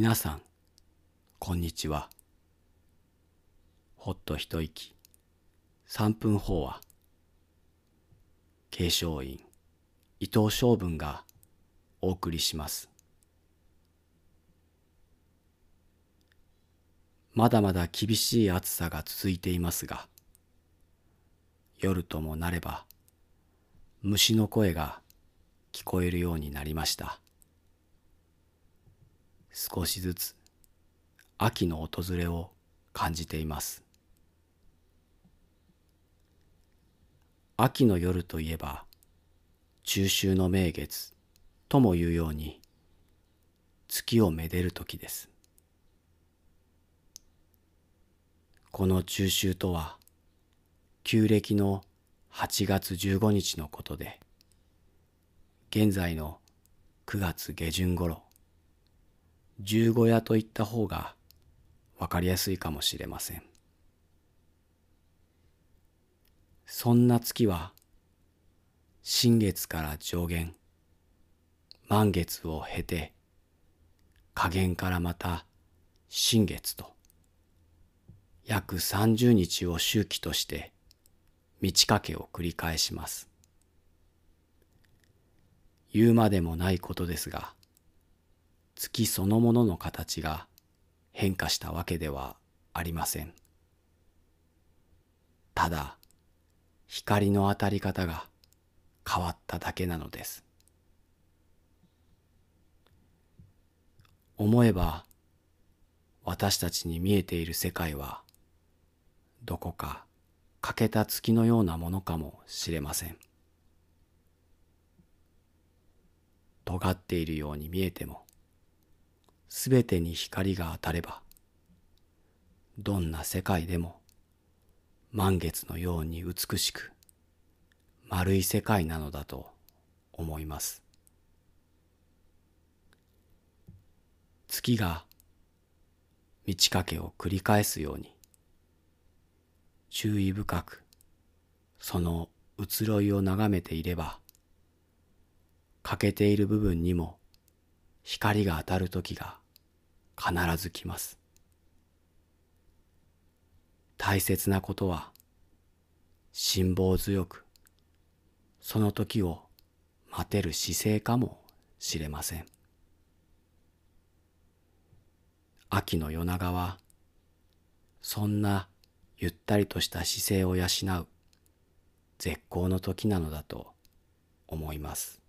皆さん、こんにちは。ほっと一息、三分法話。継承院、伊藤昌文がお送りします。まだまだ厳しい暑さが続いていますが、夜ともなれば、虫の声が聞こえるようになりました。少しずつ秋の訪れを感じています。秋の夜といえば中秋の名月ともいうように月をめでる時です。この中秋とは旧暦の8月15日のことで現在の9月下旬頃十五夜といった方がわかりやすいかもしれません。そんな月は新月から上限満月を経て下限からまた新月と約30日を周期として満ち欠けを繰り返します。言うまでもないことですが月そのものの形が変化したわけではありません。ただ光の当たり方が変わっただけなのです。思えば私たちに見えている世界はどこか欠けた月のようなものかもしれません。尖っているように見えてもすべてに光が当たれば、どんな世界でも満月のように美しく丸い世界なのだと思います。月が満ち欠けを繰り返すように注意深くその移ろいを眺めていれば欠けている部分にも光が当たる時が必ず来ます。大切なことは辛抱強くその時を待てる姿勢かもしれません。秋の夜長はそんなゆったりとした姿勢を養う絶好の時なのだと思います。